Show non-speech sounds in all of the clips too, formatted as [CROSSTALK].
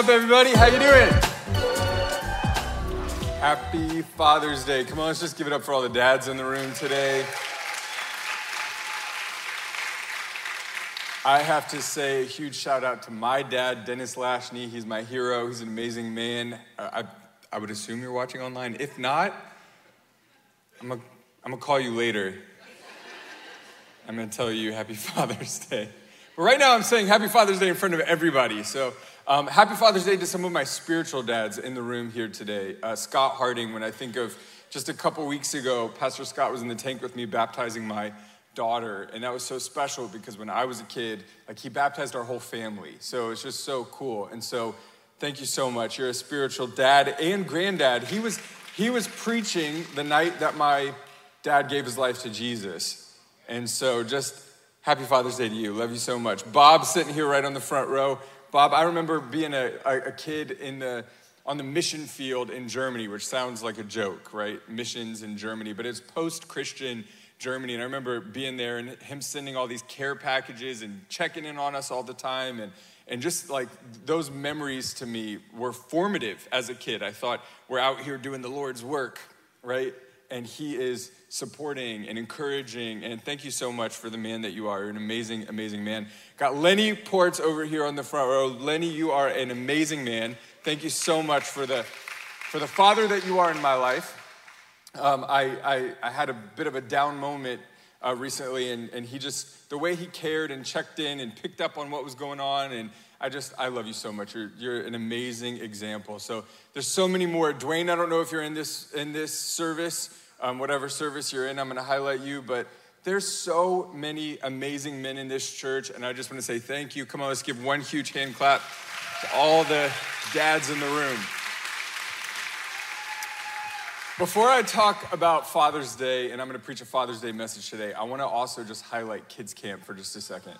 Up, everybody? How you doing? Happy Father's Day. Come on, let's just give it up for all the dads in the room today. I have to say a huge shout out to my dad, Dennis Lacheney. He's my hero. He's an amazing man. Uh, I, I would assume you're watching online. If not, I'm I'm gonna call you later. I'm gonna tell you Happy [LAUGHS] Father's Day. But right now, I'm saying Happy Father's Day in front of everybody. So, um, Happy Father's Day to some of my spiritual dads in the room here today. Uh, Scott Harding, when I think of just a couple weeks ago, Pastor Scott was in the tank with me baptizing my daughter. And that was so special because when I was a kid, like he baptized our whole family. So it's just so cool. And so thank you so much. You're a spiritual dad and granddad. He was he was preaching the night that my dad gave his life to Jesus. And so just happy Father's Day to you. Love you so much. Bob sitting here right on the front row. Bob, I remember being a, a, kid in the on the mission field in Germany, which sounds like a joke, right? Missions in Germany, but it's post-Christian Germany. And I remember being there and him sending all these care packages and checking in on us all the time. And, and just like those memories to me were formative as a kid. I thought, we're out here doing the Lord's work, right? And he is supporting and encouraging. And thank you so much for the man that you are. You're an amazing, amazing man. Got Lenny Ports over here on the front row. Lenny, you are an amazing man. Thank you so much for the, for the father that you are in my life um, I, I, I, had a bit of a down moment uh, recently, and, and he just, the way he cared and checked in and picked up on what was going on, and I just, I love you so much. You're, you're an amazing example. So there's so many more. Dwayne, I don't know if you're in this, in this service, um, whatever service you're in, I'm going to highlight you, but there's so many amazing men in this church, and I just want to say thank you. Come on, let's give one huge hand clap to all the dads in the room. Before I talk about Father's Day, and I'm going to preach a Father's Day message today, I want to also just highlight Kids Camp for just a second.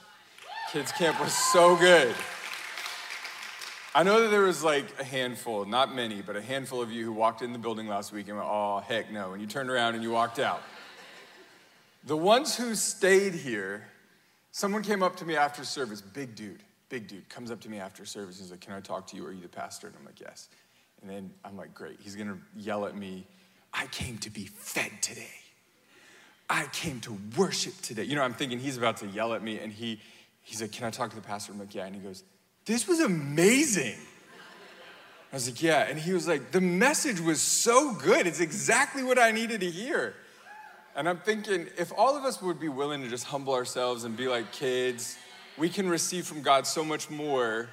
Kids Camp was so good. I know that there was like a handful, not many, but a handful of you who walked in the building last week and went, oh, heck no. And you turned around and you walked out. The ones who stayed here, someone came up to me after service, big dude, big dude, comes up to me after service. He's like, Can I talk to you? Are you the pastor? And I'm like, Yes. And then I'm like, Great. He's gonna yell at me I came to be fed today. I came to worship today. You know, I'm thinking he's about to yell at me, and he, he's like, Can I talk to the pastor? I'm like, Yeah. And he goes, This was amazing. I was like, Yeah. And he was like, The message was so good. It's exactly what I needed to hear. And I'm thinking, if all of us would be willing to just humble ourselves and be like kids, we can receive from God so much more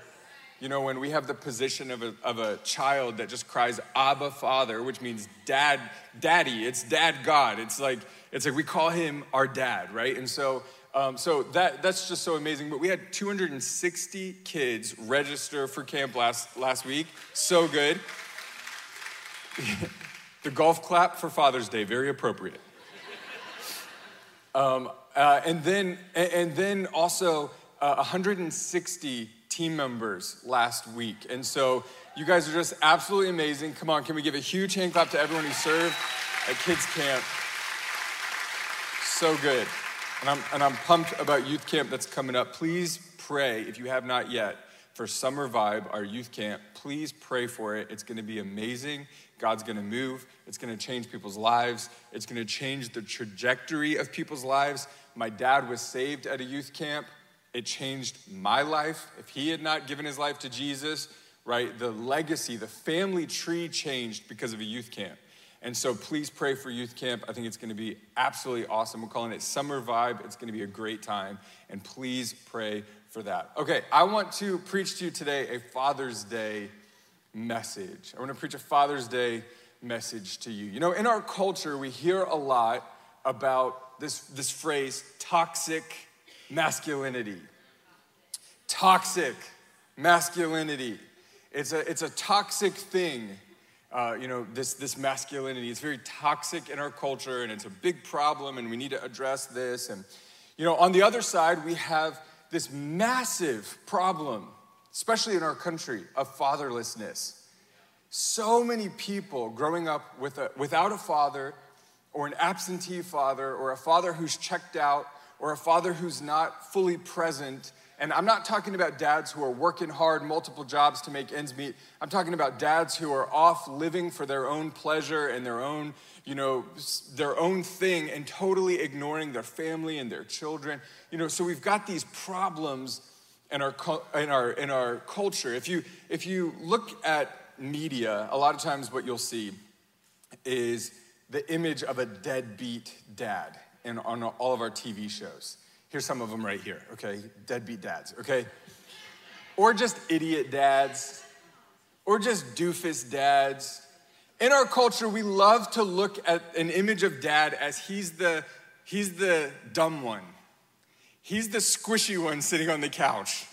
you know, when we have the position of a, of a child that just cries, Abba, Father, which means dad, daddy, it's dad God. It's like, it's like we call him our dad, right? And so, um, so that, that's just so amazing. But we had 260 kids register for camp last, last week. So good. [LAUGHS] the golf clap for Father's Day, very appropriate. Um, uh, and then, and then also uh, 160 team members last week. And so you guys are just absolutely amazing. Come on, can we give a huge hand clap to everyone who served at Kids Camp? So good. And I'm, and I'm pumped about youth camp that's coming up. Please pray, if you have not yet, for Summer Vibe, our youth camp. Please pray for it. It's going to be amazing. God's going to move. It's going to change people's lives. It's going to change the trajectory of people's lives. My dad was saved at a youth camp. It changed my life. If he had not given his life to Jesus, right, the legacy, the family tree changed because of a youth camp. And so please pray for youth camp. I think it's going to be absolutely awesome. We're calling it Summer Vibe. It's going to be a great time. And please pray for that. Okay, I want to preach to you today a Father's Day message. I want to preach a Father's Day message to you. You know, in our culture, we hear a lot about this, this phrase, toxic masculinity. Toxic masculinity. It's a, it's a toxic thing, uh, you know, this, this masculinity. It's very toxic in our culture and it's a big problem and we need to address this. And, you know, on the other side, we have this massive problem, especially in our country, of fatherlessness. So many people growing up with a, without a father or an absentee father or a father who's checked out or a father who's not fully present And I'm not talking about dads who are working hard, multiple jobs to make ends meet. I'm talking about dads who are off living for their own pleasure and their own, you know, their own thing and totally ignoring their family and their children. You know, so we've got these problems in our, in our, in our culture. If you, if you look at media, a lot of times what you'll see is the image of a deadbeat dad in, on all of our TV shows. Here's some of them right here, okay? Deadbeat dads, okay? Or just idiot dads, or just doofus dads. In our culture, we love to look at an image of dad as he's the, he's the dumb one. He's the squishy one sitting on the couch.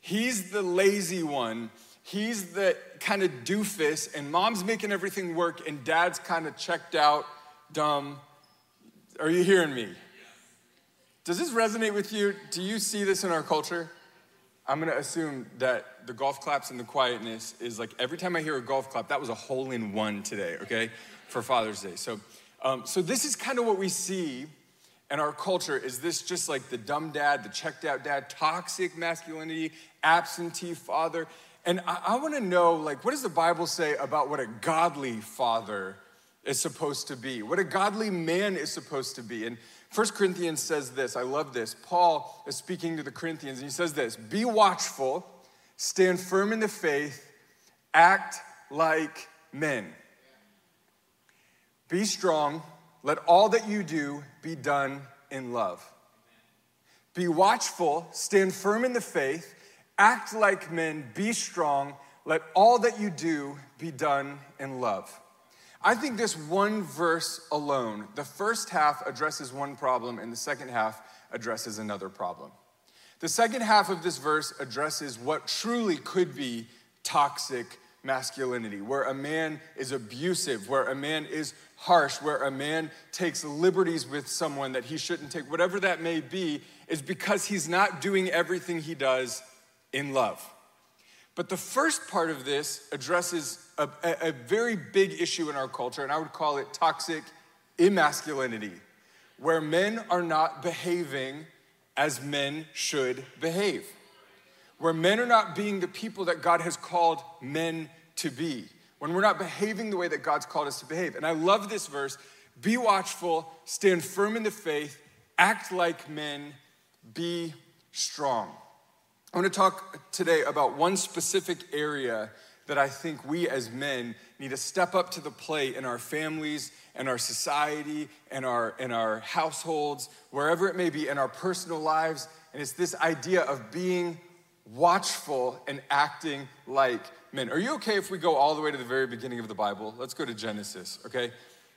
He's the lazy one. He's the kind of doofus, and mom's making everything work, and dad's kind of checked out, dumb. Are you hearing me? Does this resonate with you? Do you see this in our culture? I'm gonna assume that the golf claps and the quietness is like every time I hear a golf clap, that was a hole in one today, okay, for Father's Day. So, um, so this is kind of what we see in our culture. Is this just like the dumb dad, the checked out dad, toxic masculinity, absentee father? And I, I wanna know, like, what does the Bible say about what a godly father is supposed to be? What a godly man is supposed to be? And 1 Corinthians says this, I love this. Paul is speaking to the Corinthians, and he says this Be watchful, stand firm in the faith, act like men. Be strong, let all that you do be done in love. Be watchful, stand firm in the faith, act like men, be strong, let all that you do be done in love. I think this one verse alone, the first half addresses one problem, and the second half addresses another problem. The second half of this verse addresses what truly could be toxic masculinity, where a man is abusive, where a man is harsh, where a man takes liberties with someone that he shouldn't take, whatever that may be, is because he's not doing everything he does in love. But the first part of this addresses a, a, very big issue in our culture, and I would call it toxic emasculinity, where men are not behaving as men should behave, where men are not being the people that God has called men to be, when we're not behaving the way that God's called us to behave. And I love this verse be watchful, stand firm in the faith, act like men, be strong. I want to talk today about one specific area that I think we as men need to step up to the plate in our families and our society and our, and our households, wherever it may be, in our personal lives. And it's this idea of being watchful and acting like men. Are you okay if we go all the way to the very beginning of the Bible? Let's go to Genesis, okay?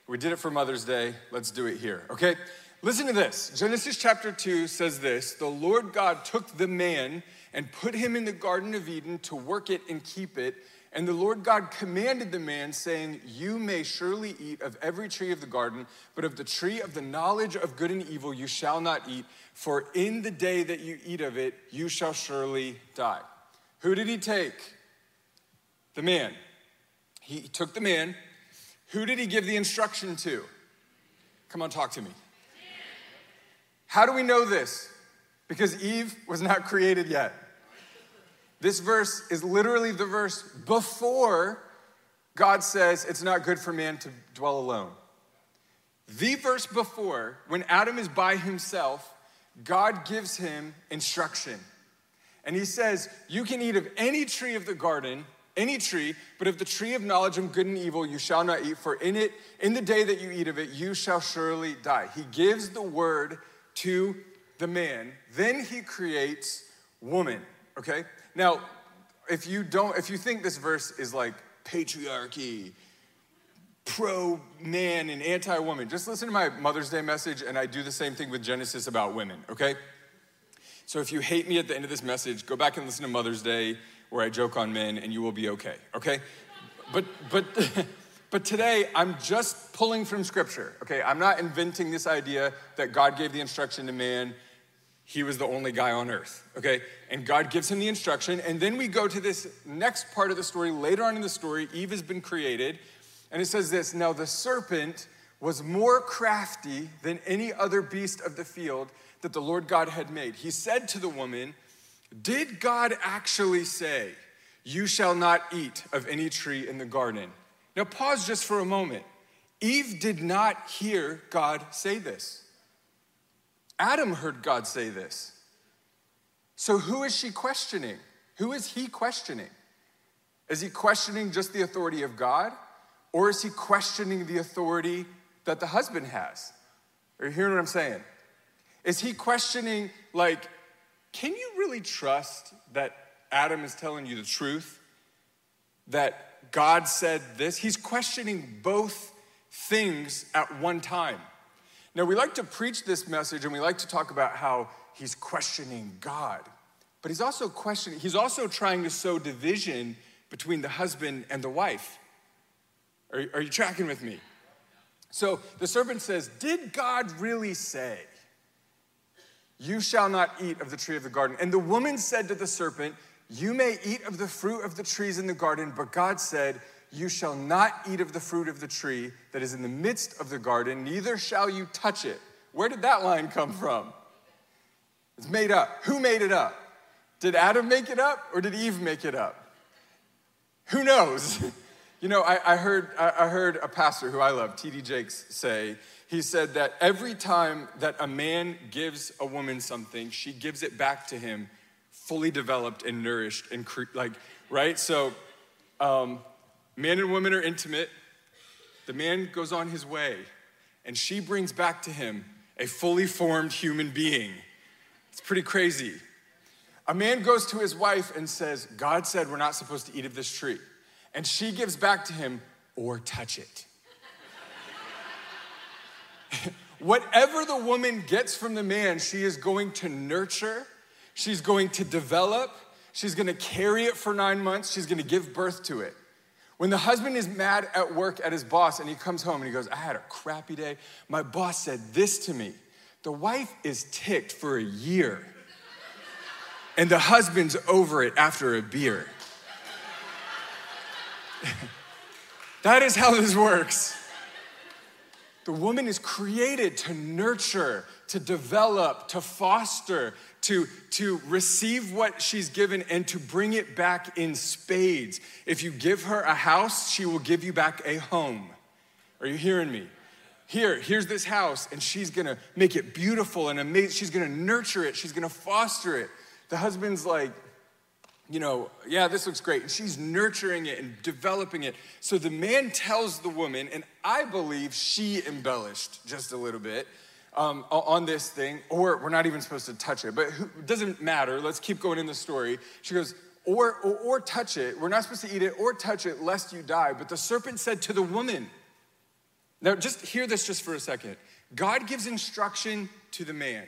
We did it for Mother's Day. Let's do it here, okay? Listen to this. Genesis chapter 2 says this The Lord God took the man and put him in the Garden of Eden to work it and keep it. And the Lord God commanded the man, saying, You may surely eat of every tree of the garden, but of the tree of the knowledge of good and evil you shall not eat, for in the day that you eat of it, you shall surely die. Who did he take? The man. He took the man. Who did he give the instruction to? Come on, talk to me. How do we know this? Because Eve was not created yet. This verse is literally the verse before God says it's not good for man to dwell alone. The verse before, when Adam is by himself, God gives him instruction. And he says, You can eat of any tree of the garden, any tree, but of the tree of knowledge of good and evil you shall not eat, for in it, in the day that you eat of it, you shall surely die. He gives the word to the man, then he creates woman, okay? Now, if you don't, if you think this verse is like patriarchy, pro man and anti woman, just listen to my Mother's Day message, and I do the same thing with Genesis about women, okay? So if you hate me at the end of this message, go back and listen to Mother's Day where I joke on men, and you will be okay, okay? But, but, [LAUGHS] but today I'm just pulling from scripture, okay? I'm not inventing this idea that God gave the instruction to man he was the only guy on earth, okay? And God gives him the instruction. And then we go to this next part of the story. Later on in the story, Eve has been created. And it says this Now the serpent was more crafty than any other beast of the field that the Lord God had made. He said to the woman, Did God actually say, You shall not eat of any tree in the garden? Now, pause just for a moment. Eve did not hear God say this. Adam heard God say this. So, who is she questioning? Who is he questioning? Is he questioning just the authority of God? Or is he questioning the authority that the husband has? Are you hearing what I'm saying? Is he questioning, like, can you really trust that Adam is telling you the truth? That God said this? He's questioning both things at one time. Now, we like to preach this message and we like to talk about how he's questioning God, but he's also questioning, he's also trying to sow division between the husband and the wife. Are, are you tracking with me? So the serpent says, Did God really say, You shall not eat of the tree of the garden? And the woman said to the serpent, You may eat of the fruit of the trees in the garden, but God said, You shall not eat of the fruit of the tree that is in the midst of the garden, neither shall you touch it. Where did that line come from? It's made up. Who made it up? Did Adam make it up or did Eve make it up? Who knows? [LAUGHS] You know, I, I, heard, I heard a pastor who I love, T.D. Jakes, say, he said that every time that a man gives a woman something, she gives it back to him fully developed and nourished and cre- like, right? So, um, man and woman are intimate. The man goes on his way, and she brings back to him a fully formed human being. It's pretty crazy. A man goes to his wife and says, God said we're not supposed to eat of this tree. And she gives back to him, or touch it. [LAUGHS] Whatever the woman gets from the man, she is going to nurture, she's going to develop, she's going to carry it for nine months, she's going to give birth to it. When the husband is mad at work at his boss and he comes home and he goes, I had a crappy day, my boss said this to me. The wife is ticked for a year, and the husband's over it after a beer. [LAUGHS] that is how this works. The woman is created to nurture, to develop, to foster, to, to receive what she's given and to bring it back in spades. If you give her a house, she will give you back a home. Are you hearing me? Here, here's this house, and she's gonna make it beautiful and amazing. She's gonna nurture it, she's gonna foster it. The husband's like, you know, yeah, this looks great. And she's nurturing it and developing it. So the man tells the woman, and I believe she embellished just a little bit um, on this thing, or we're not even supposed to touch it, but it doesn't matter. Let's keep going in the story. She goes, or, or, or touch it. We're not supposed to eat it or touch it lest you die. But the serpent said to the woman, now just hear this just for a second. God gives instruction to the man,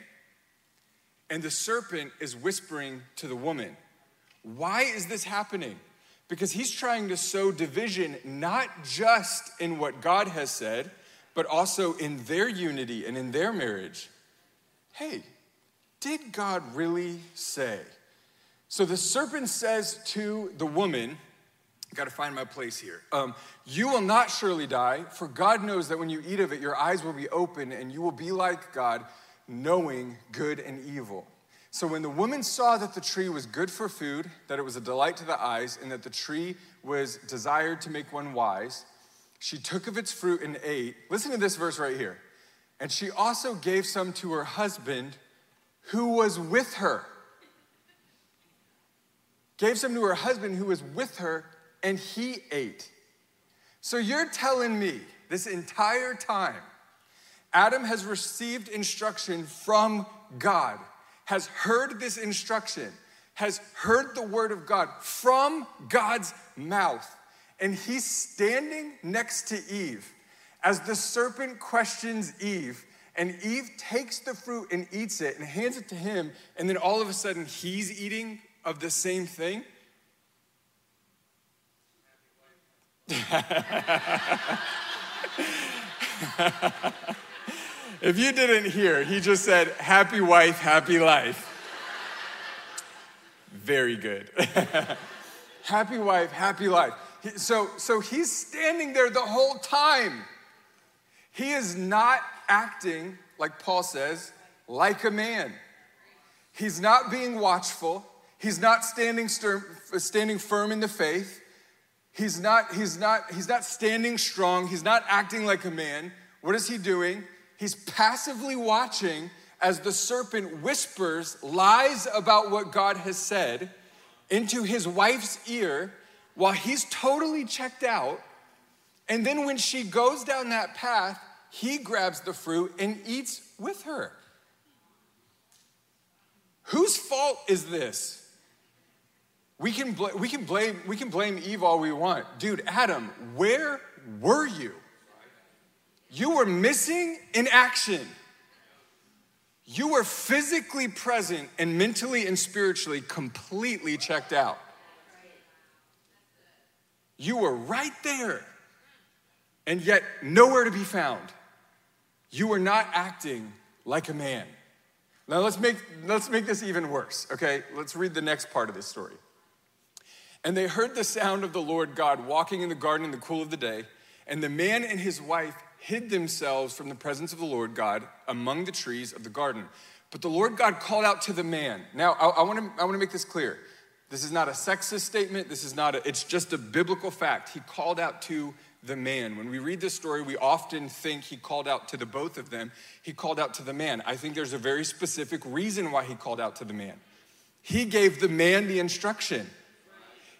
and the serpent is whispering to the woman. Why is this happening? Because he's trying to sow division not just in what God has said, but also in their unity and in their marriage. Hey, did God really say? So the serpent says to the woman, I gotta find my place here. Um, you will not surely die, for God knows that when you eat of it, your eyes will be open and you will be like God, knowing good and evil. So when the woman saw that the tree was good for food, that it was a delight to the eyes, and that the tree was desired to make one wise, she took of its fruit and ate. Listen to this verse right here. And she also gave some to her husband who was with her. Gave some to her husband who was with her, and he ate. So you're telling me this entire time, Adam has received instruction from God has heard this instruction, has heard the word of God from God's mouth, and he's standing next to Eve as the serpent questions Eve. And Eve takes the fruit and eats it and hands it to him, and then all of a sudden he's eating of the same thing. [LAUGHS] If you didn't hear, he just said, Happy wife, happy life. Very good. [LAUGHS] happy wife, happy life. So, so he's standing there the whole time. He is not acting, like Paul says, like a man. He's not being watchful. He's not standing, stir, standing firm in the faith. He's not, he's, not, he's not standing strong. He's not acting like a man. What is he doing? He's passively watching as the serpent whispers lies about what God has said into his wife's ear while he's totally checked out. And then when she goes down that path, he grabs the fruit and eats with her. Whose fault is this? We can, bl- we, can blame, we can blame Eve all we want. Dude, Adam, where were you? You were missing in action. You were physically present and mentally and spiritually completely checked out. You were right there and yet nowhere to be found. You were not acting like a man. Now let's make, let's make this even worse, okay? Let's read the next part of this story. And they heard the sound of the Lord God walking in the garden in the cool of the day, and the man and his wife hid themselves from the presence of the Lord God among the trees of the garden. But the Lord God called out to the man. Now, I, I want to I wanna make this clear. This is not a sexist statement. This is not a, it's just a biblical fact. He called out to the man. When we read this story, we often think he called out to the both of them. He called out to the man. I think there's a very specific reason why he called out to the man. He gave the man the instruction.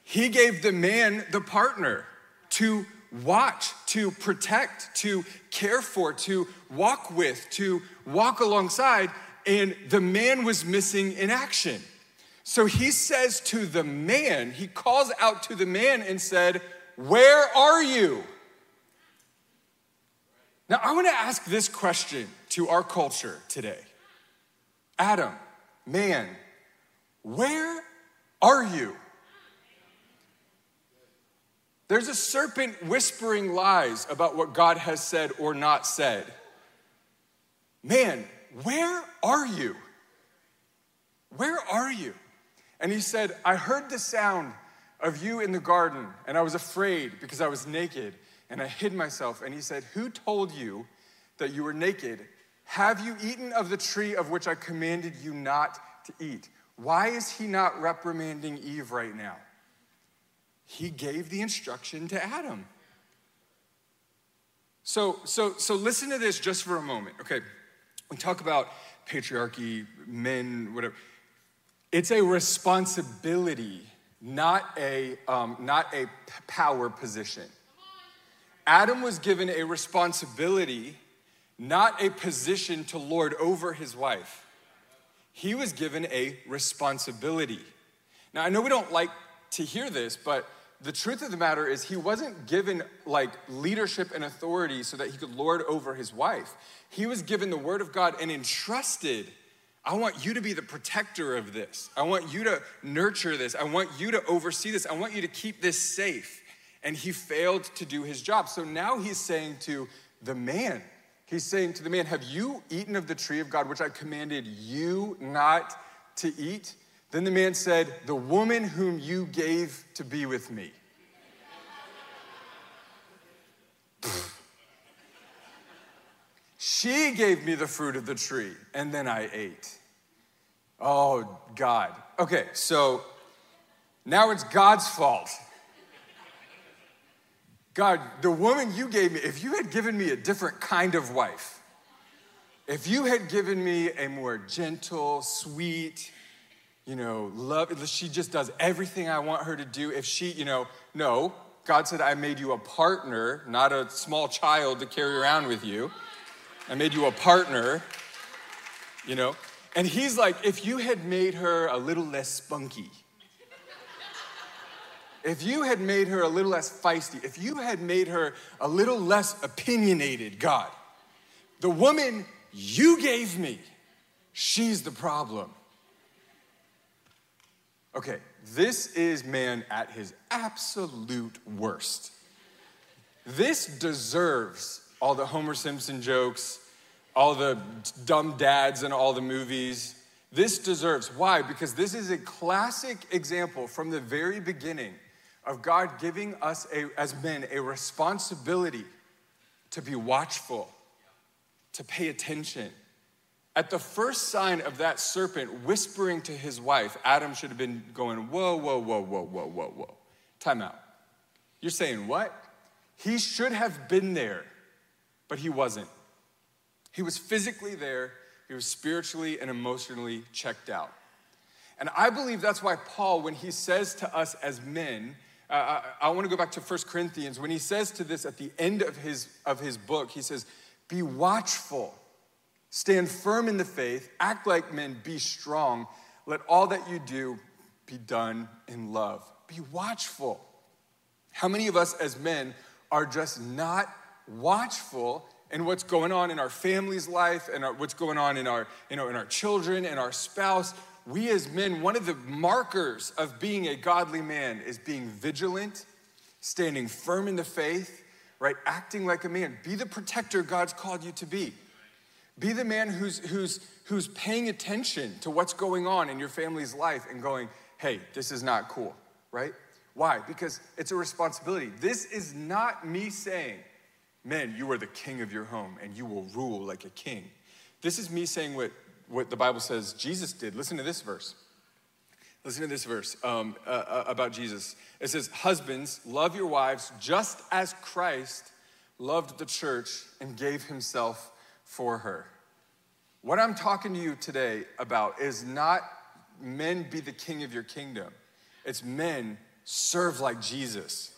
He gave the man the partner to watch, to protect, to care for, to walk with, to walk alongside, and the man was missing in action. So he says to the man, he calls out to the man and said, Where are you? Now, I want to ask this question to our culture today Adam, man, where are you? There's a serpent whispering lies about what God has said or not said. Man, where are you? Where are you? And he said, I heard the sound of you in the garden, and I was afraid because I was naked and I hid myself. And he said, Who told you that you were naked? Have you eaten of the tree of which I commanded you not to eat? Why is he not reprimanding Eve right now? He gave the instruction to Adam. So, so, so listen to this just for a moment, okay? We talk about patriarchy, men, whatever. It's a responsibility, not a, um, not a power position. Adam was given a responsibility, not a position to lord over his wife. He was given a responsibility. Now, I know we don't like to hear this, but the truth of the matter is he wasn't given like leadership and authority so that he could lord over his wife. He was given the word of God and entrusted I want you to be the protector of this. I want you to nurture this. I want you to oversee this. I want you to keep this safe and he failed to do his job. So now he's saying to the man, he's saying to the man, Have you eaten of the tree of God, which I commanded you not to eat? Then the man said, The woman whom you gave to be with me. she gave me the fruit of the tree, and then I ate. Oh, God. Okay, so now it's God's fault God, the woman you gave me, if you had given me a different kind of wife, if you had given me a more gentle, sweet, you know, love, she just does everything I want her to do. If she, you know, no, God said, I made you a partner, not a small child to carry around with you. I made you a partner, you know. And he's like, if you had made her a little less spunky, if you had made her a little less feisty, if you had made her a little less opinionated, God, the woman you gave me, she's the problem. Okay, this is man at his absolute worst. This deserves all the Homer Simpson jokes, all the dumb dads in all the movies. This deserves. Why? Because this is a classic example from the very beginning of God giving us a, as men a responsibility to be watchful, to pay attention, At the first sign of that serpent whispering to his wife, Adam should have been going, Whoa, whoa, whoa, whoa, whoa, whoa, whoa. Time out. You're saying what? He should have been there, but he wasn't. He was physically there, he was spiritually and emotionally checked out. And I believe that's why Paul, when he says to us as men, uh, I, I want to go back to 1 Corinthians, when he says to this at the end of his, of his book, he says, Be watchful, stand firm in the faith, act like men, be strong. Let all that you do be done in love. Be watchful. How many of us as men are just not watchful in what's going on in our family's life and our, what's going on in our, you know, in our children and our spouse? We as men, one of the markers of being a godly man is being vigilant, standing firm in the faith, right? Acting like a man. Be the protector God's called you to be. Be the man who's, who's, who's paying attention to what's going on in your family's life and going, hey, this is not cool, right? Why? Because it's a responsibility. This is not me saying, men, you are the king of your home and you will rule like a king. This is me saying what, what the Bible says Jesus did. Listen to this verse. Listen to this verse um, uh, uh, about Jesus. It says, Husbands, love your wives just as Christ loved the church and gave himself for her. What I'm talking to you today about is not men be the king of your kingdom, it's men serve like Jesus.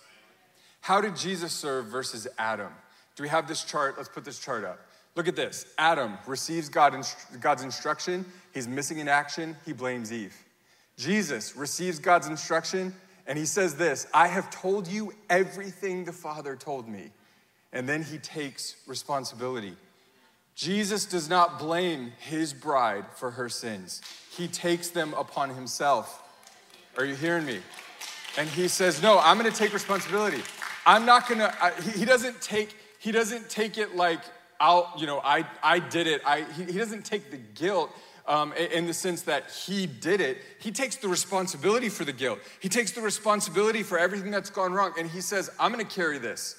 How did Jesus serve versus Adam? Do we have this chart? Let's put this chart up. Look at this. Adam receives God, God's instruction. He's missing in action. He blames Eve. Jesus receives God's instruction and he says this I have told you everything the Father told me. And then he takes responsibility. Jesus does not blame his bride for her sins, he takes them upon himself. Are you hearing me? And he says, No, I'm gonna take responsibility. I'm not gonna, I, he, doesn't take, he doesn't take it like, I'll, you know, I, I did it. I, he, he doesn't take the guilt um, in the sense that he did it. He takes the responsibility for the guilt. He takes the responsibility for everything that's gone wrong. And he says, I'm gonna carry this.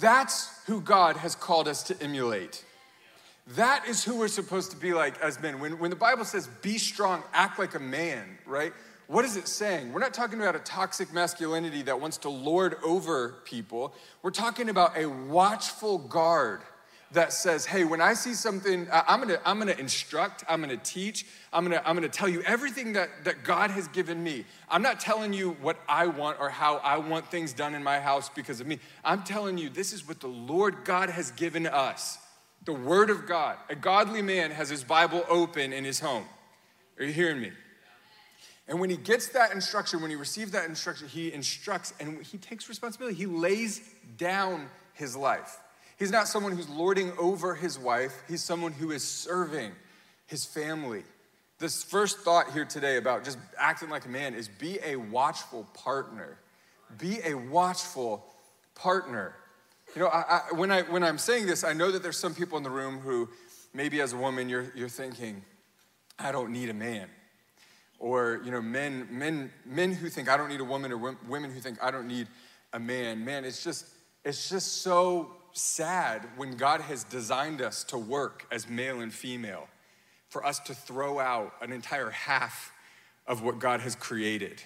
That's who God has called us to emulate. That is who we're supposed to be like as men. When, when the Bible says, be strong, act like a man, right? What is it saying? We're not talking about a toxic masculinity that wants to lord over people. We're talking about a watchful guard that says, hey, when I see something, I'm gonna, I'm gonna instruct, I'm gonna teach, I'm gonna, I'm gonna tell you everything that, that God has given me. I'm not telling you what I want or how I want things done in my house because of me. I'm telling you, this is what the Lord God has given us the Word of God. A godly man has his Bible open in his home. Are you hearing me? And when he gets that instruction, when he receives that instruction, he instructs and he takes responsibility. He lays down his life. He's not someone who's lording over his wife, he's someone who is serving his family. This first thought here today about just acting like a man is be a watchful partner. Be a watchful partner. You know, I, I, when, I, when I'm saying this, I know that there's some people in the room who maybe as a woman you're, you're thinking, I don't need a man. Or you know men men men who think i don't need a woman or women who think i don't need a man. Man it's just it's just so sad when god has designed us to work as male and female for us to throw out an entire half of what god has created.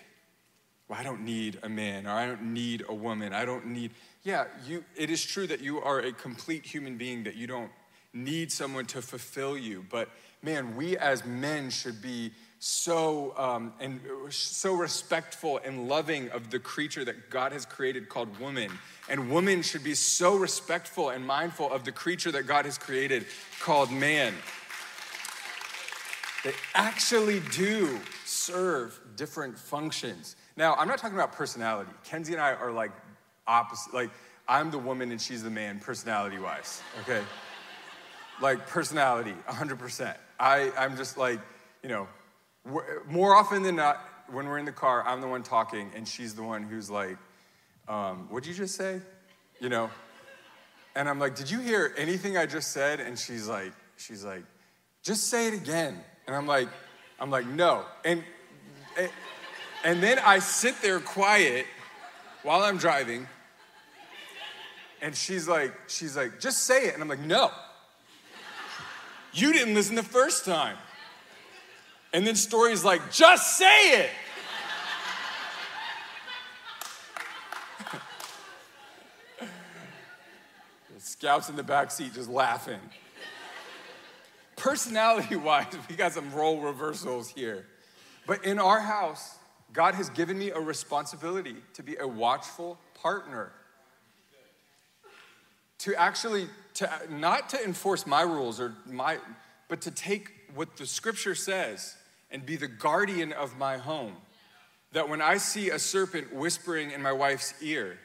Well, i don't need a man or i don't need a woman. I don't need yeah you it is true that you are a complete human being that you don't need someone to fulfill you but man we as men should be so um, and so respectful and loving of the creature that God has created called woman. And woman should be so respectful and mindful of the creature that God has created called man. They actually do serve different functions. Now, I'm not talking about personality. Kenzie and I are like opposite. Like, I'm the woman and she's the man, personality wise, okay? like, personality, 100%. I, I'm just like, you know, more often than not, when we're in the car, I'm the one talking, and she's the one who's like, um, What'd you just say? You know? And I'm like, Did you hear anything I just said? And she's like, She's like, Just say it again. And I'm like, I'm like, No. And, and then I sit there quiet while I'm driving, and she's like, She's like, Just say it. And I'm like, No. You didn't listen the first time. And then Story's like, just say it. Scout's in the back seat just laughing. Personality wise, we got some role reversals here. But in our house, God has given me a responsibility to be a watchful partner. To actually, to, not to enforce my rules or my, but to take what the scripture says and be the guardian of my home. That when I see a serpent whispering in my wife's ear,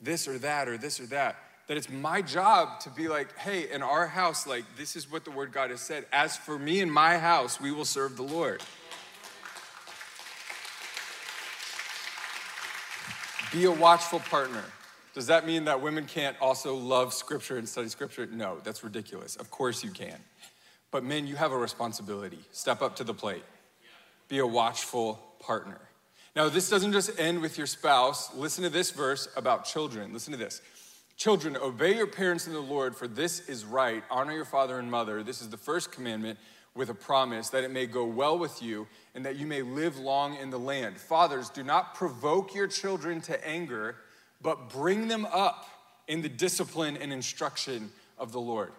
this or that or this or that, that it's my job to be like, hey, in our house, like, this is what the word God has said. As for me and my house, we will serve the Lord. Be a watchful partner. Does that mean that women can't also love scripture and study scripture? No, that's ridiculous. Of course you can. But men, you have a responsibility. Step up to the plate. Be a watchful partner. Now, this doesn't just end with your spouse. Listen to this verse about children. Listen to this. Children, obey your parents in the Lord, for this is right. Honor your father and mother. This is the first commandment with a promise that it may go well with you and that you may live long in the land. Fathers, do not provoke your children to anger, but bring them up in the discipline and instruction of the Lord.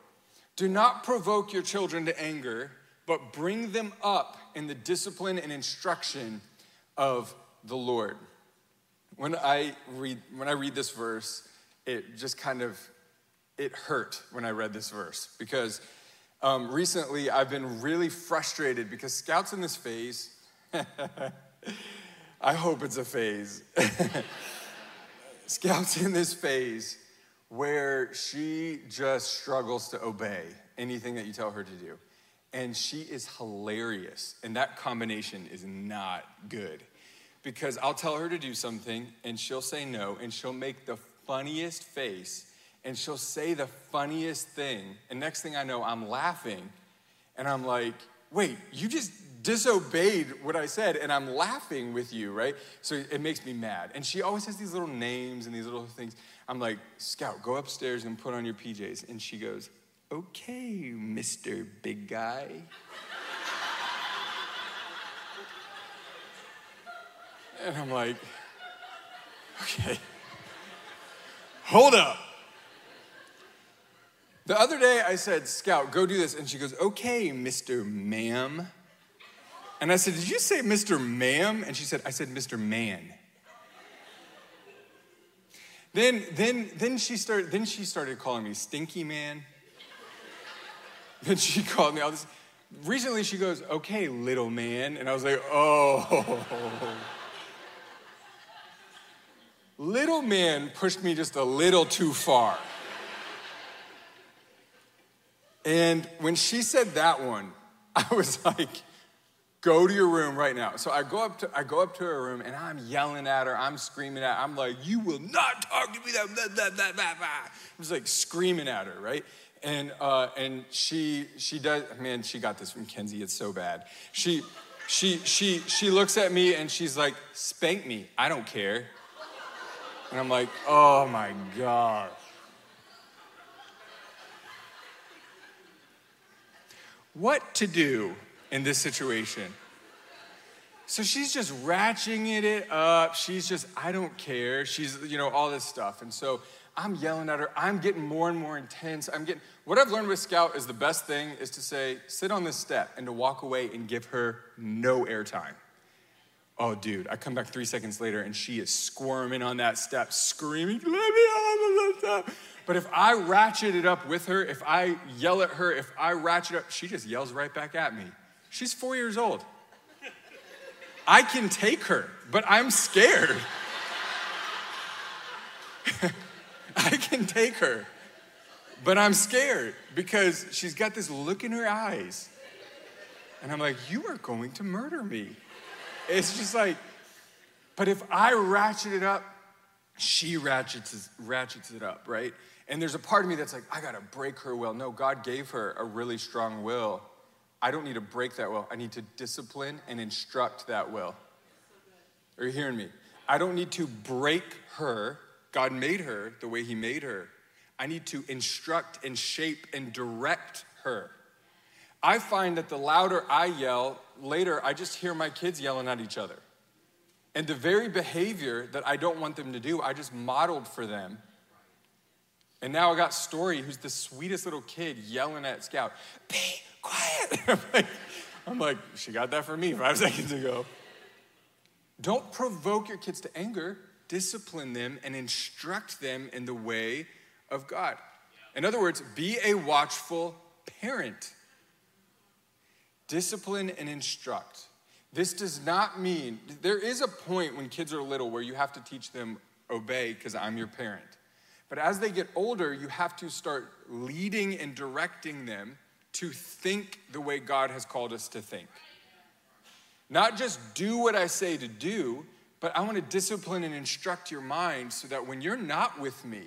Do not provoke your children to anger, but bring them up in the discipline and instruction of the Lord. When I read, when I read this verse, it just kind of it hurt when I read this verse because um, recently I've been really frustrated because Scout's in this phase. [LAUGHS] I hope it's a phase. [LAUGHS] Scout's in this phase where she just struggles to obey anything that you tell her to do. And she is hilarious. And that combination is not good because I'll tell her to do something and she'll say no and she'll make the funniest face and she'll say the funniest thing. And next thing I know, I'm laughing and I'm like, wait, you just disobeyed what I said and I'm laughing with you, right? So it makes me mad. And she always has these little names and these little things. I'm like, Scout, go upstairs and put on your PJs. And she goes, okay, Mr. Big Guy. [LAUGHS] and I'm like, okay. Hold up. The other day I said, Scout, go do this. And she goes, okay, Mr. Ma'am. And I said, Did you say Mr. Ma'am? And she said, I said, Mr. Man. Then, then, then, she started, then she started calling me Stinky Man. [LAUGHS] Then she called me all this. Recently she goes, Okay, little man. And I was like, Oh. [LAUGHS] Little man pushed me just a little too far. And when she said that one, [LAUGHS] I was like, go to your room right now. So I go up to I go up to her room and I'm yelling at her, I'm screaming at her. I'm like, you will not talk to me that blah, blah, blah, blah, blah. I was like screaming at her, right? And uh, and she she does man, she got this from Kenzie, it's so bad. She she she she looks at me and she's like, spank me, I don't care. And I'm like, oh my God. What to do in this situation? So she's just ratcheting it up. She's just, I don't care. She's, you know, all this stuff. And so I'm yelling at her. I'm getting more and more intense. I'm getting, what I've learned with Scout is the best thing is to say, sit on this step and to walk away and give her no airtime. Oh, dude, I come back three seconds later and she is squirming on that step, screaming, let me off of that But if I ratchet it up with her, if I yell at her, if I ratchet up, she just yells right back at me. She's four years old. I can take her, but I'm scared. [LAUGHS] I can take her, but I'm scared because she's got this look in her eyes. And I'm like, You are going to murder me. It's just like, but if I ratchet it up, she ratchets, ratchets it up, right? And there's a part of me that's like, I gotta break her will. No, God gave her a really strong will. I don't need to break that will. I need to discipline and instruct that will. Are you hearing me? I don't need to break her. God made her the way He made her. I need to instruct and shape and direct her. I find that the louder I yell, later I just hear my kids yelling at each other. And the very behavior that I don't want them to do, I just modeled for them. And now I got Story, who's the sweetest little kid, yelling at Scout, quiet. [LAUGHS] I'm like, I'm like, she got that from me five [LAUGHS] seconds ago. Don't provoke your kids to anger, discipline them and instruct them in the way of God. In other words, be a watchful parent. Discipline and instruct. This does not mean, there is a point when kids are little where you have to teach them obey because I'm your parent. But as they get older, you have to start leading and directing them to think the way God has called us to think. Not just do what I say to do, but I want to discipline and instruct your mind so that when you're not with me,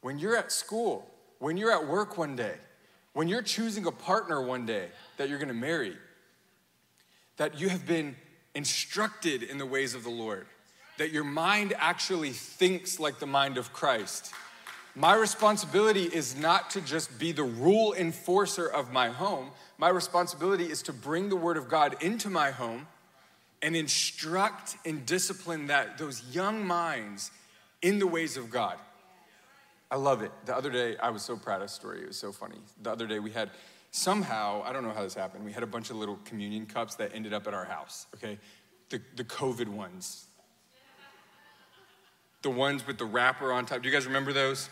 when you're at school, when you're at work one day, when you're choosing a partner one day that you're going to marry, that you have been instructed in the ways of the Lord, that your mind actually thinks like the mind of Christ. My responsibility is not to just be the rule enforcer of my home. My responsibility is to bring the word of God into my home and instruct and discipline that those young minds in the ways of God. I love it. The other day, I was so proud of the story. It was so funny. The other day, we had somehow, I don't know how this happened, we had a bunch of little communion cups that ended up at our house, okay? The, the COVID ones. The ones with the wrapper on top. Do you guys remember those?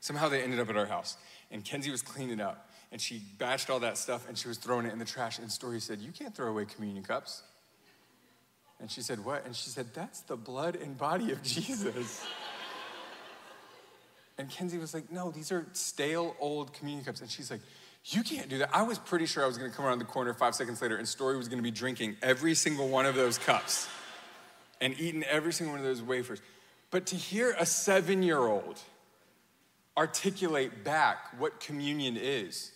Somehow they ended up at our house. And Kenzie was cleaning up and she batched all that stuff and she was throwing it in the trash. And Story said, You can't throw away communion cups. And she said, What? And she said, That's the blood and body of [LAUGHS] Jesus. and Kenzie was like, No, these are stale old communion cups. And she's like, You can't do that. I was pretty sure I was gonna come around the corner five seconds later and Story was gonna be drinking every single one of those cups and eating every single one of those wafers. But to hear a seven year old articulate back what communion is,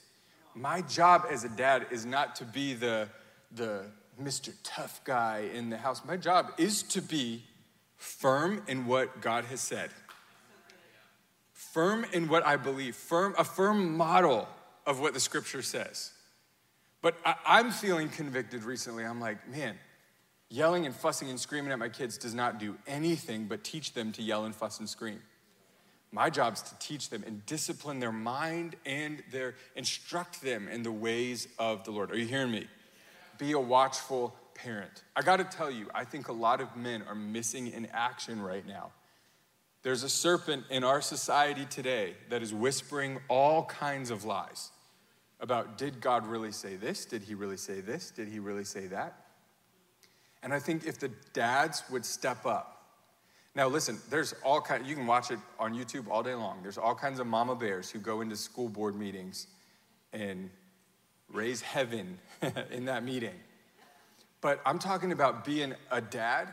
my job as a dad is not to be the, the Mr. Tough Guy in the house. My job is to be firm in what God has said, firm in what I believe, firm, a firm model of what the scripture says. But I, am feeling convicted recently. I'm like, man, yelling and fussing and screaming at my kids does not do anything but teach them to yell and fuss and scream. My job is to teach them and discipline their mind and their instruct them in the ways of the Lord. Are you hearing me? Be a watchful parent. I got to tell you, I think a lot of men are missing in action right now. There's a serpent in our society today that is whispering all kinds of lies about did God really say this? Did he really say this? Did he really say that? And I think if the dads would step up, now listen, there's all kind you can watch it on YouTube all day long. There's all kinds of mama bears who go into school board meetings and raise heaven [LAUGHS] in that meeting. But I'm talking about being a dad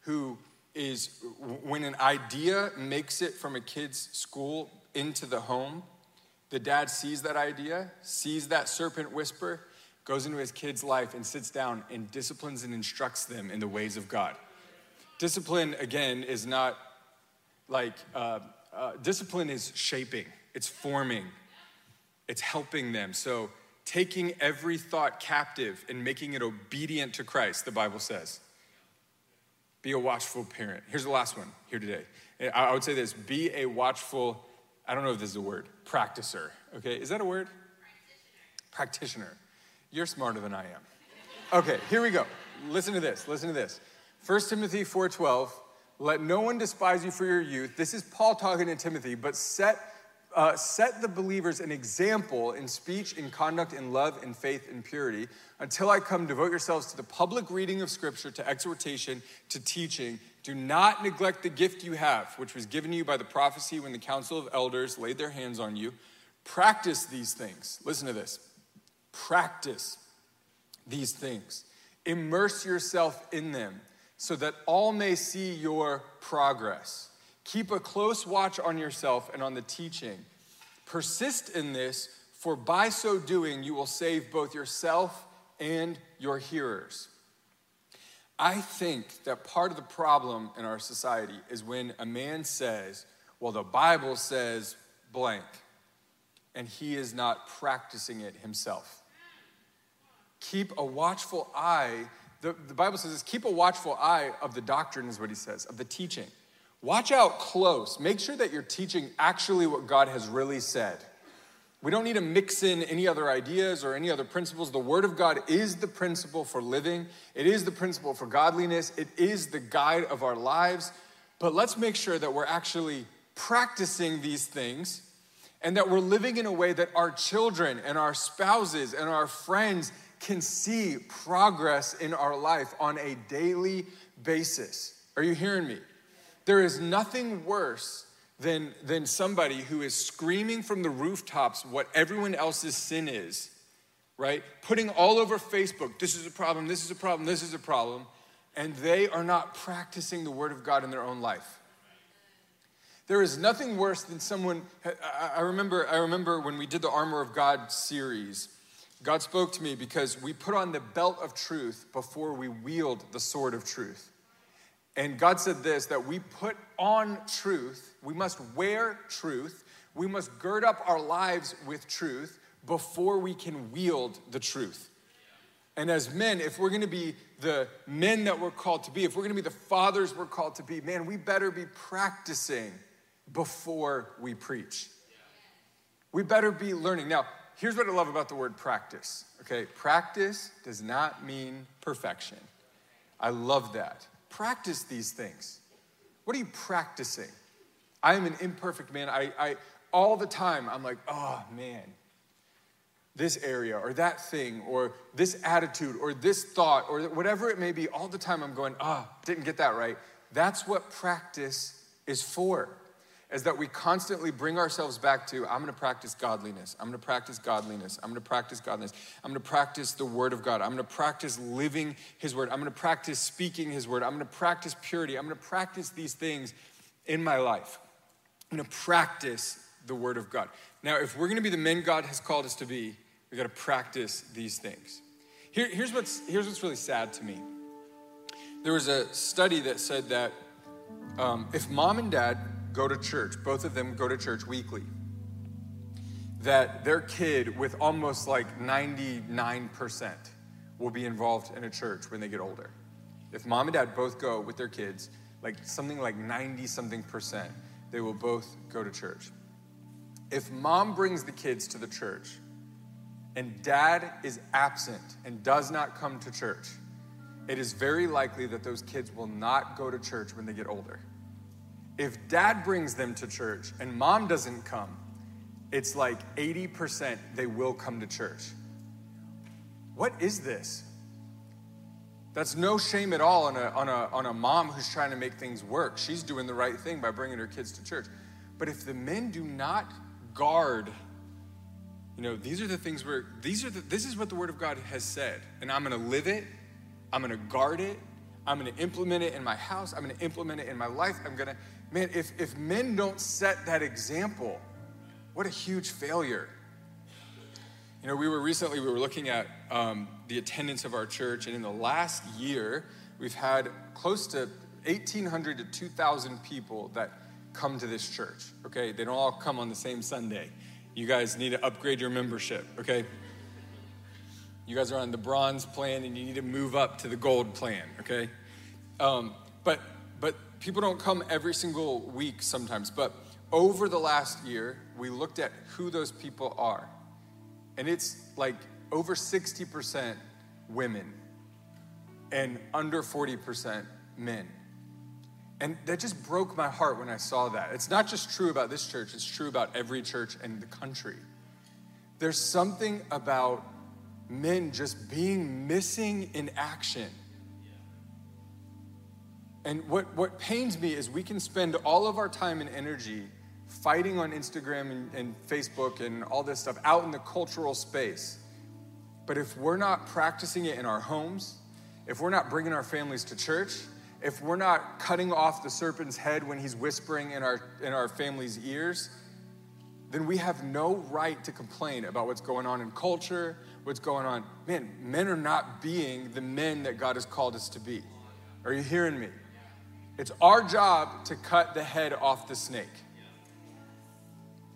who is, when an idea makes it from a kid's school into the home, the dad sees that idea, sees that serpent whisper, goes into his kid's life and sits down and disciplines and instructs them in the ways of God. Discipline, again, is not like, uh, uh, discipline is shaping, it's forming, it's helping them. So, taking every thought captive and making it obedient to Christ, the Bible says. Be a watchful parent. Here's the last one here today. I would say this be a watchful, I don't know if this is a word, practicer. Okay, is that a word? Practitioner. Practitioner. You're smarter than I am. Okay, here we go. Listen to this. Listen to this. 1 Timothy 4:12. Let no one despise you for your youth. This is Paul talking to Timothy, but set uh, set the believers an example in speech, in conduct, in love, in faith, in purity. Until I come, devote yourselves to the public reading of Scripture, to exhortation, to teaching. Do not neglect the gift you have, which was given you by the prophecy when the council of elders laid their hands on you. Practice these things. Listen to this. Practice these things. Immerse yourself in them so that all may see your progress. Keep a close watch on yourself and on the teaching. Persist in this, for by so doing, you will save both yourself and your hearers. I think that part of the problem in our society is when a man says, Well, the Bible says blank. and he is not practicing it himself. Keep a watchful eye. The, the Bible says this keep a watchful eye of the doctrine, is what he says, of the teaching. Watch out close. Make sure that you're teaching actually what God has really said. We don't need to mix in any other ideas or any other principles. The Word of God is the principle for living, it is the principle for godliness, it is the guide of our lives. But let's make sure that we're actually practicing these things and that we're living in a way that our children and our spouses and our friends can see progress in our life on a daily basis. Are you hearing me? There is nothing worse than, than somebody who is screaming from the rooftops what everyone else's sin is, right? Putting all over Facebook, this is a problem, this is a problem, this is a problem, and they are not practicing the Word of God in their own life. There is nothing worse than someone. I remember, I remember when we did the Armor of God series, God spoke to me because we put on the belt of truth before we wield the sword of truth. And God said this that we put on truth, we must wear truth, we must gird up our lives with truth before we can wield the truth. And as men, if we're gonna be the men that we're called to be, if we're gonna be the fathers we're called to be, man, we better be practicing before we preach. We better be learning. Now, here's what I love about the word practice. Okay, practice does not mean perfection. I love that. Practice these things. What are you practicing? I am an imperfect man. I, I all the time I'm like, oh man, this area or that thing or this attitude or this thought or whatever it may be. All the time I'm going, ah, oh, didn't get that right. That's what practice is for is that we constantly bring ourselves back to I'm going to practice godliness. I'm going to practice godliness. I'm going to practice godliness. I'm going to practice the word of God. I'm going to practice living his word. I'm going to practice speaking his word. I'm going to practice purity. I'm going to practice these things in my life. I'm going to practice the word of God. Now, if we're going to be the men God has called us to be, we got to practice these things. Here, here's, what's, here's what's really sad to me. There was a study that said that um, if mom and dad go to church, both of them go to church weekly, that their kid, with almost like 99%, will be involved in a church when they get older. If mom and dad both go with their kids, like something like 90 something percent, they will both go to church. If mom brings the kids to the church and dad is absent and does not come to church, it is very likely that those kids will not go to church when they get older. If dad brings them to church and mom doesn't come, it's like 80% they will come to church. What is this? That's no shame at all on a, on, a, on a mom who's trying to make things work. She's doing the right thing by bringing her kids to church. But if the men do not guard, you know, these are the things where, these are the, this is what the Word of God has said. And I'm to live it, I'm to guard it, I'm to implement it in my house, I'm to implement it in my life, I'm to, man, if, if men don't set that example, what a huge failure. You know, we were recently, we were looking at um, the attendance of our church, and in the last year, we've had close to 1,800 to 2,000 people that come to this church, okay? They don't all come on the same Sunday. You guys need to upgrade your membership, okay? You guys are on the bronze plan and you need to move up to the gold plan, okay? Um, but but people don't come every single week sometimes. But over the last year, we looked at who those people are. And it's like over 60% women and under 40% men. And that just broke my heart when I saw that. It's not just true about this church, it's true about every church in the country. There's something about men just being missing in action and what, what pains me is we can spend all of our time and energy fighting on Instagram and, and Facebook and all this stuff out in the cultural space. But if we're not practicing it in our homes, if we're not bringing our families to church, if we're not cutting off the serpent's head when he's whispering in our, in our family's ears, then we have no right to complain about what's going on in culture, what's going on. Man, men are not being the men that God has called us to be. Are you hearing me? It's our job to cut the head off the snake.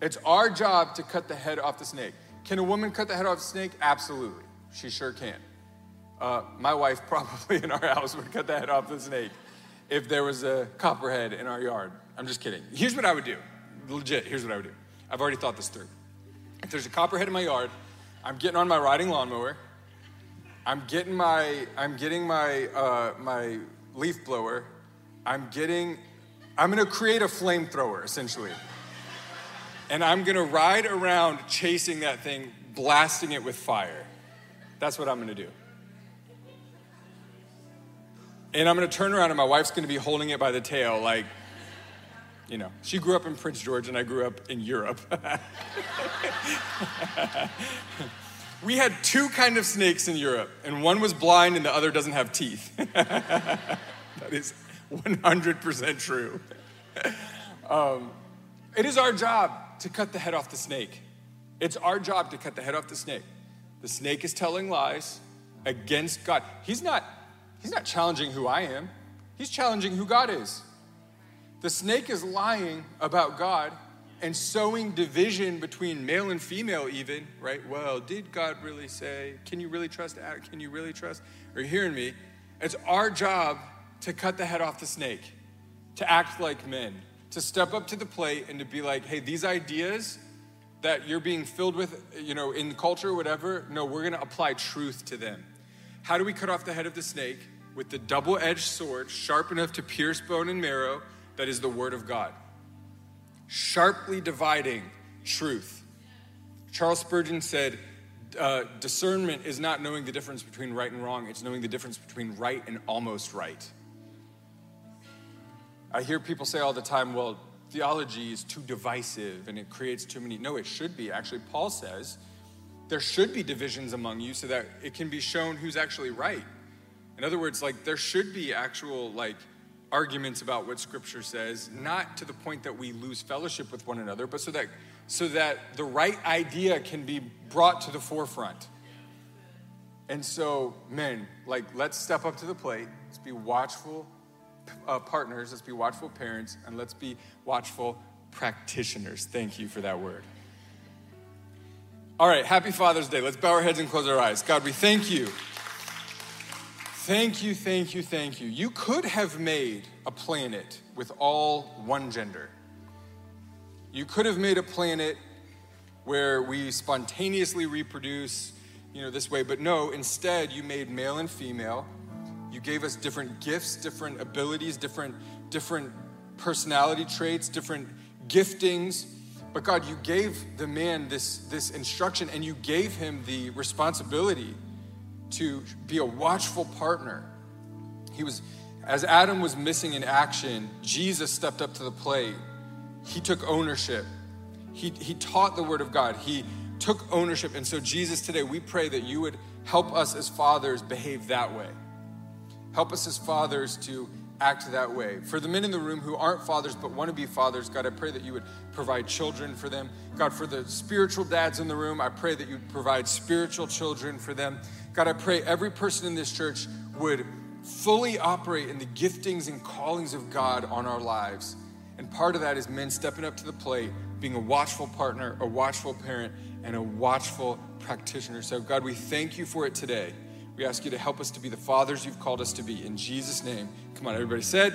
It's our job to cut the head off the snake. Can a woman cut the head off the snake? Absolutely. She sure can. Uh, my wife [LAUGHS] probably in our house would cut the head off the snake if there was a copperhead in our yard. I'm just kidding. Here's what I would do. Legit, here's what I would do. I've already thought this through. If there's a copperhead in my yard, I'm getting on my riding lawnmower. I'm getting my I'm getting my uh, my leaf blower. I'm getting I'm gonna create a flamethrower essentially, and I'm gonna ride around chasing that thing, blasting it with fire. That's what I'm gonna do. And I'm gonna turn around and my wife's gonna be holding it by the tail, like, you know, she grew up in Prince George and I grew up in Europe. [LAUGHS] we had two kind of snakes in Europe, and one was blind and the other doesn't have teeth. [LAUGHS] that is 100% true. Um, it is our job to cut the head off the snake. It's our job to cut the head off the snake. The snake is telling lies against God. He's not He's not challenging who I am, he's challenging who God is. The snake is lying about God and sowing division between male and female, even, right? Well, did God really say? Can you really trust? Can you really trust? Are you hearing me? It's our job to cut the head off the snake, to act like men, to step up to the plate and to be like, hey, these ideas that you're being filled with, you know, in culture, or whatever, no, we're gonna apply truth to them. How do we cut off the head of the snake? With the double edged sword, sharp enough to pierce bone and marrow, that is the word of God. Sharply dividing truth. Charles Spurgeon said, uh, discernment is not knowing the difference between right and wrong, it's knowing the difference between right and almost right. I hear people say all the time, well, theology is too divisive and it creates too many. No, it should be. Actually, Paul says there should be divisions among you so that it can be shown who's actually right. In other words, like there should be actual like arguments about what scripture says, not to the point that we lose fellowship with one another, but so that so that the right idea can be brought to the forefront. And so, men, like let's step up to the plate. Let's be watchful uh, partners, let's be watchful parents, and let's be watchful practitioners. Thank you for that word. All right, happy Father's Day. Let's bow our heads and close our eyes. God, we thank you. Thank you, thank you, thank you. You could have made a planet with all one gender. You could have made a planet where we spontaneously reproduce, you know, this way, but no, instead you made male and female. You gave us different gifts, different abilities, different different personality traits, different giftings but God, you gave the man this, this instruction and you gave him the responsibility to be a watchful partner. He was, as Adam was missing in action, Jesus stepped up to the plate. He took ownership. He, he taught the word of God. He took ownership. And so, Jesus, today we pray that you would help us as fathers behave that way. Help us as fathers to act that way. For the men in the room who aren't fathers but want to be fathers, God, I pray that you would provide children for them. God, for the spiritual dads in the room, I pray that you'd provide spiritual children for them. God, I pray every person in this church would fully operate in the giftings and callings of God on our lives. And part of that is men stepping up to the plate, being a watchful partner, a watchful parent, and a watchful practitioner. So, God, we thank you for it today. We ask you to help us to be the fathers you've called us to be. In Jesus' name, come on, everybody said,